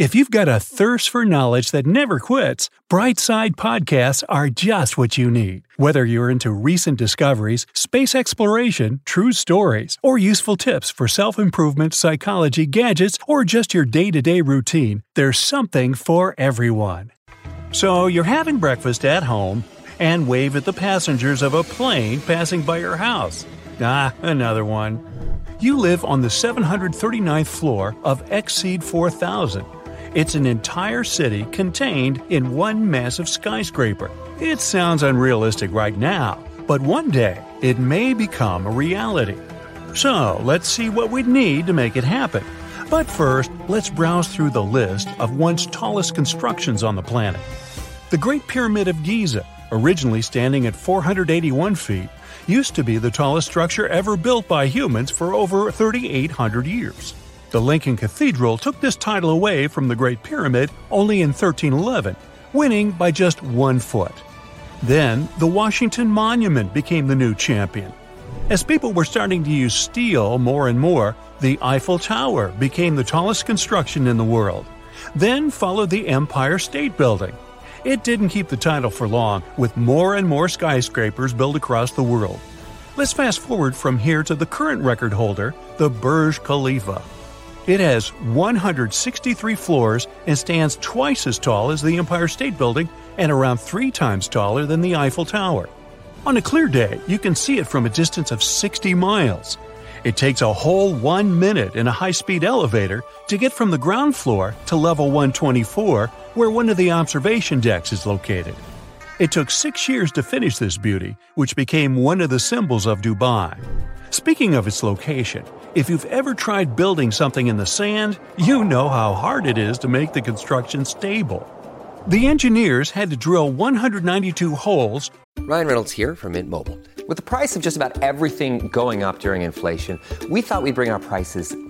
If you've got a thirst for knowledge that never quits, Brightside Podcasts are just what you need. Whether you're into recent discoveries, space exploration, true stories, or useful tips for self improvement, psychology, gadgets, or just your day to day routine, there's something for everyone. So you're having breakfast at home and wave at the passengers of a plane passing by your house. Ah, another one. You live on the 739th floor of X-Seed 4000. It's an entire city contained in one massive skyscraper. It sounds unrealistic right now, but one day it may become a reality. So let's see what we'd need to make it happen. But first, let's browse through the list of once tallest constructions on the planet. The Great Pyramid of Giza, originally standing at 481 feet, used to be the tallest structure ever built by humans for over 3,800 years. The Lincoln Cathedral took this title away from the Great Pyramid only in 1311, winning by just one foot. Then, the Washington Monument became the new champion. As people were starting to use steel more and more, the Eiffel Tower became the tallest construction in the world. Then followed the Empire State Building. It didn't keep the title for long, with more and more skyscrapers built across the world. Let's fast forward from here to the current record holder, the Burj Khalifa. It has 163 floors and stands twice as tall as the Empire State Building and around three times taller than the Eiffel Tower. On a clear day, you can see it from a distance of 60 miles. It takes a whole one minute in a high speed elevator to get from the ground floor to level 124, where one of the observation decks is located. It took six years to finish this beauty, which became one of the symbols of Dubai. Speaking of its location, if you've ever tried building something in the sand, you know how hard it is to make the construction stable. The engineers had to drill 192 holes. Ryan Reynolds here from Mint Mobile. With the price of just about everything going up during inflation, we thought we'd bring our prices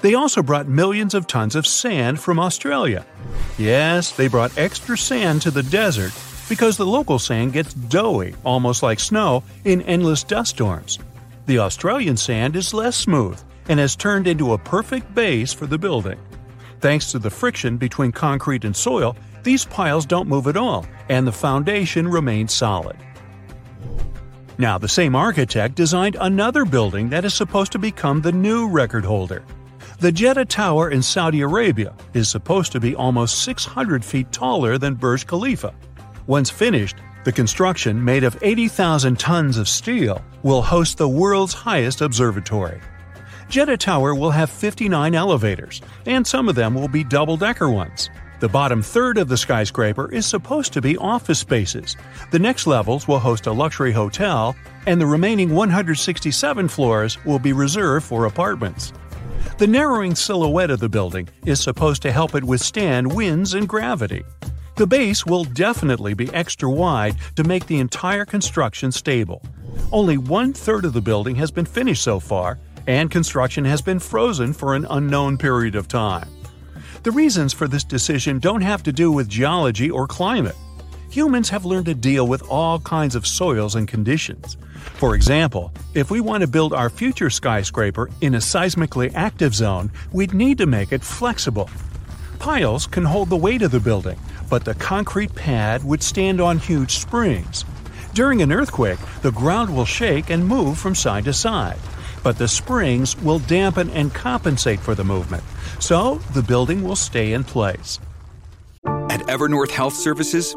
They also brought millions of tons of sand from Australia. Yes, they brought extra sand to the desert because the local sand gets doughy, almost like snow, in endless dust storms. The Australian sand is less smooth and has turned into a perfect base for the building. Thanks to the friction between concrete and soil, these piles don't move at all, and the foundation remains solid. Now, the same architect designed another building that is supposed to become the new record holder. The Jeddah Tower in Saudi Arabia is supposed to be almost 600 feet taller than Burj Khalifa. Once finished, the construction, made of 80,000 tons of steel, will host the world's highest observatory. Jeddah Tower will have 59 elevators, and some of them will be double decker ones. The bottom third of the skyscraper is supposed to be office spaces. The next levels will host a luxury hotel, and the remaining 167 floors will be reserved for apartments. The narrowing silhouette of the building is supposed to help it withstand winds and gravity. The base will definitely be extra wide to make the entire construction stable. Only one third of the building has been finished so far, and construction has been frozen for an unknown period of time. The reasons for this decision don't have to do with geology or climate. Humans have learned to deal with all kinds of soils and conditions. For example, if we want to build our future skyscraper in a seismically active zone, we'd need to make it flexible. Piles can hold the weight of the building, but the concrete pad would stand on huge springs. During an earthquake, the ground will shake and move from side to side, but the springs will dampen and compensate for the movement, so the building will stay in place. At Evernorth Health Services,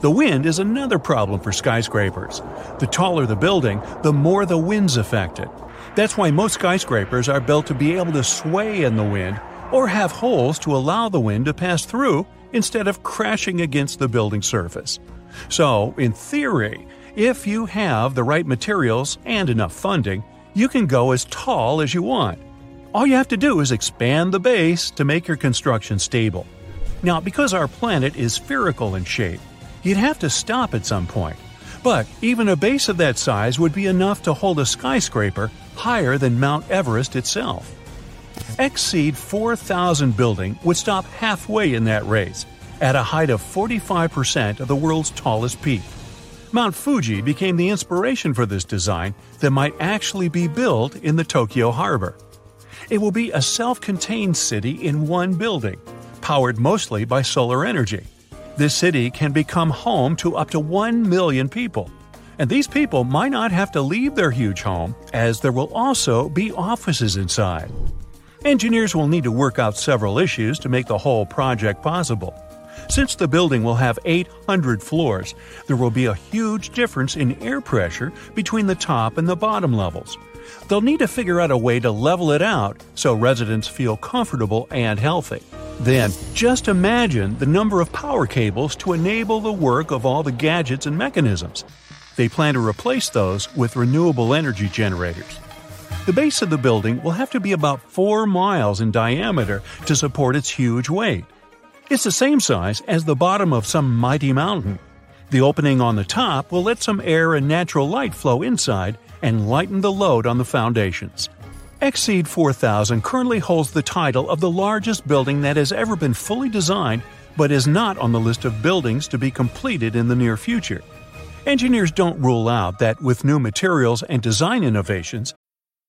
The wind is another problem for skyscrapers. The taller the building, the more the wind's affected. That's why most skyscrapers are built to be able to sway in the wind or have holes to allow the wind to pass through instead of crashing against the building surface. So, in theory, if you have the right materials and enough funding, you can go as tall as you want. All you have to do is expand the base to make your construction stable. Now, because our planet is spherical in shape, you'd have to stop at some point. But even a base of that size would be enough to hold a skyscraper higher than Mount Everest itself. X-Seed 4,000 building would stop halfway in that race, at a height of 45% of the world's tallest peak. Mount Fuji became the inspiration for this design that might actually be built in the Tokyo harbor. It will be a self contained city in one building, powered mostly by solar energy. This city can become home to up to 1 million people. And these people might not have to leave their huge home, as there will also be offices inside. Engineers will need to work out several issues to make the whole project possible. Since the building will have 800 floors, there will be a huge difference in air pressure between the top and the bottom levels. They'll need to figure out a way to level it out so residents feel comfortable and healthy. Then, just imagine the number of power cables to enable the work of all the gadgets and mechanisms. They plan to replace those with renewable energy generators. The base of the building will have to be about 4 miles in diameter to support its huge weight. It's the same size as the bottom of some mighty mountain. The opening on the top will let some air and natural light flow inside and lighten the load on the foundations. X-Seed 4000 currently holds the title of the largest building that has ever been fully designed but is not on the list of buildings to be completed in the near future. Engineers don't rule out that with new materials and design innovations,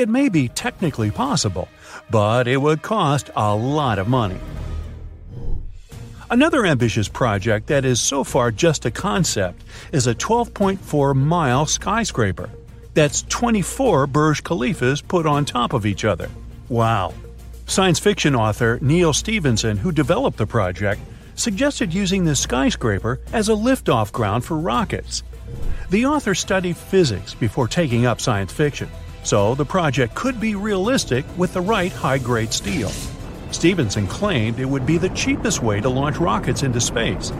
It may be technically possible, but it would cost a lot of money. Another ambitious project that is so far just a concept is a 12.4 mile skyscraper. That's 24 Burj Khalifas put on top of each other. Wow. Science fiction author Neal Stephenson, who developed the project, suggested using this skyscraper as a liftoff ground for rockets. The author studied physics before taking up science fiction so the project could be realistic with the right high grade steel. Stephenson claimed it would be the cheapest way to launch rockets into space.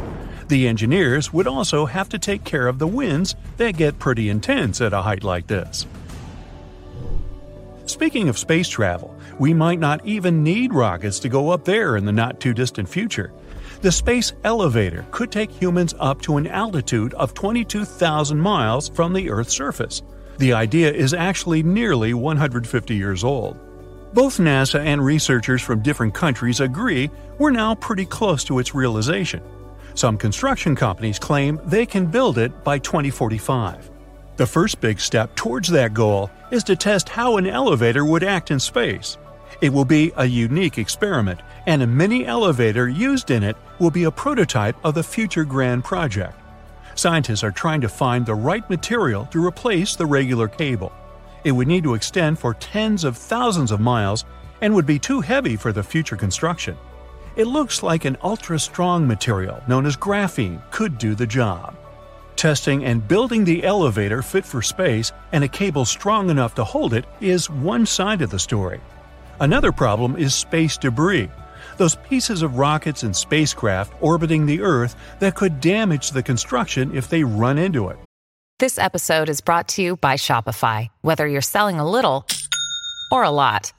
The engineers would also have to take care of the winds that get pretty intense at a height like this. Speaking of space travel, we might not even need rockets to go up there in the not too distant future. The space elevator could take humans up to an altitude of 22,000 miles from the Earth's surface. The idea is actually nearly 150 years old. Both NASA and researchers from different countries agree we're now pretty close to its realization. Some construction companies claim they can build it by 2045. The first big step towards that goal is to test how an elevator would act in space. It will be a unique experiment, and a mini elevator used in it will be a prototype of the future Grand Project. Scientists are trying to find the right material to replace the regular cable. It would need to extend for tens of thousands of miles and would be too heavy for the future construction. It looks like an ultra strong material known as graphene could do the job. Testing and building the elevator fit for space and a cable strong enough to hold it is one side of the story. Another problem is space debris, those pieces of rockets and spacecraft orbiting the Earth that could damage the construction if they run into it. This episode is brought to you by Shopify. Whether you're selling a little or a lot,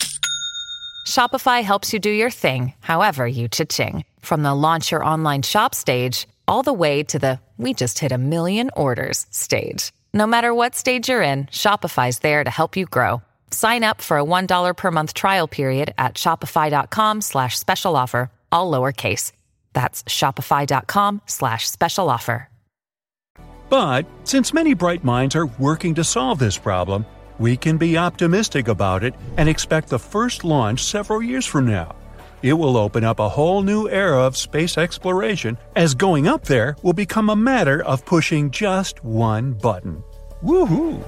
Shopify helps you do your thing, however you cha-ching. From the launch your online shop stage, all the way to the we just hit a million orders stage. No matter what stage you're in, Shopify's there to help you grow. Sign up for a $1 per month trial period at shopify.com slash special offer, all lowercase. That's shopify.com slash special offer. But since many bright minds are working to solve this problem, we can be optimistic about it and expect the first launch several years from now. It will open up a whole new era of space exploration as going up there will become a matter of pushing just one button. Woohoo!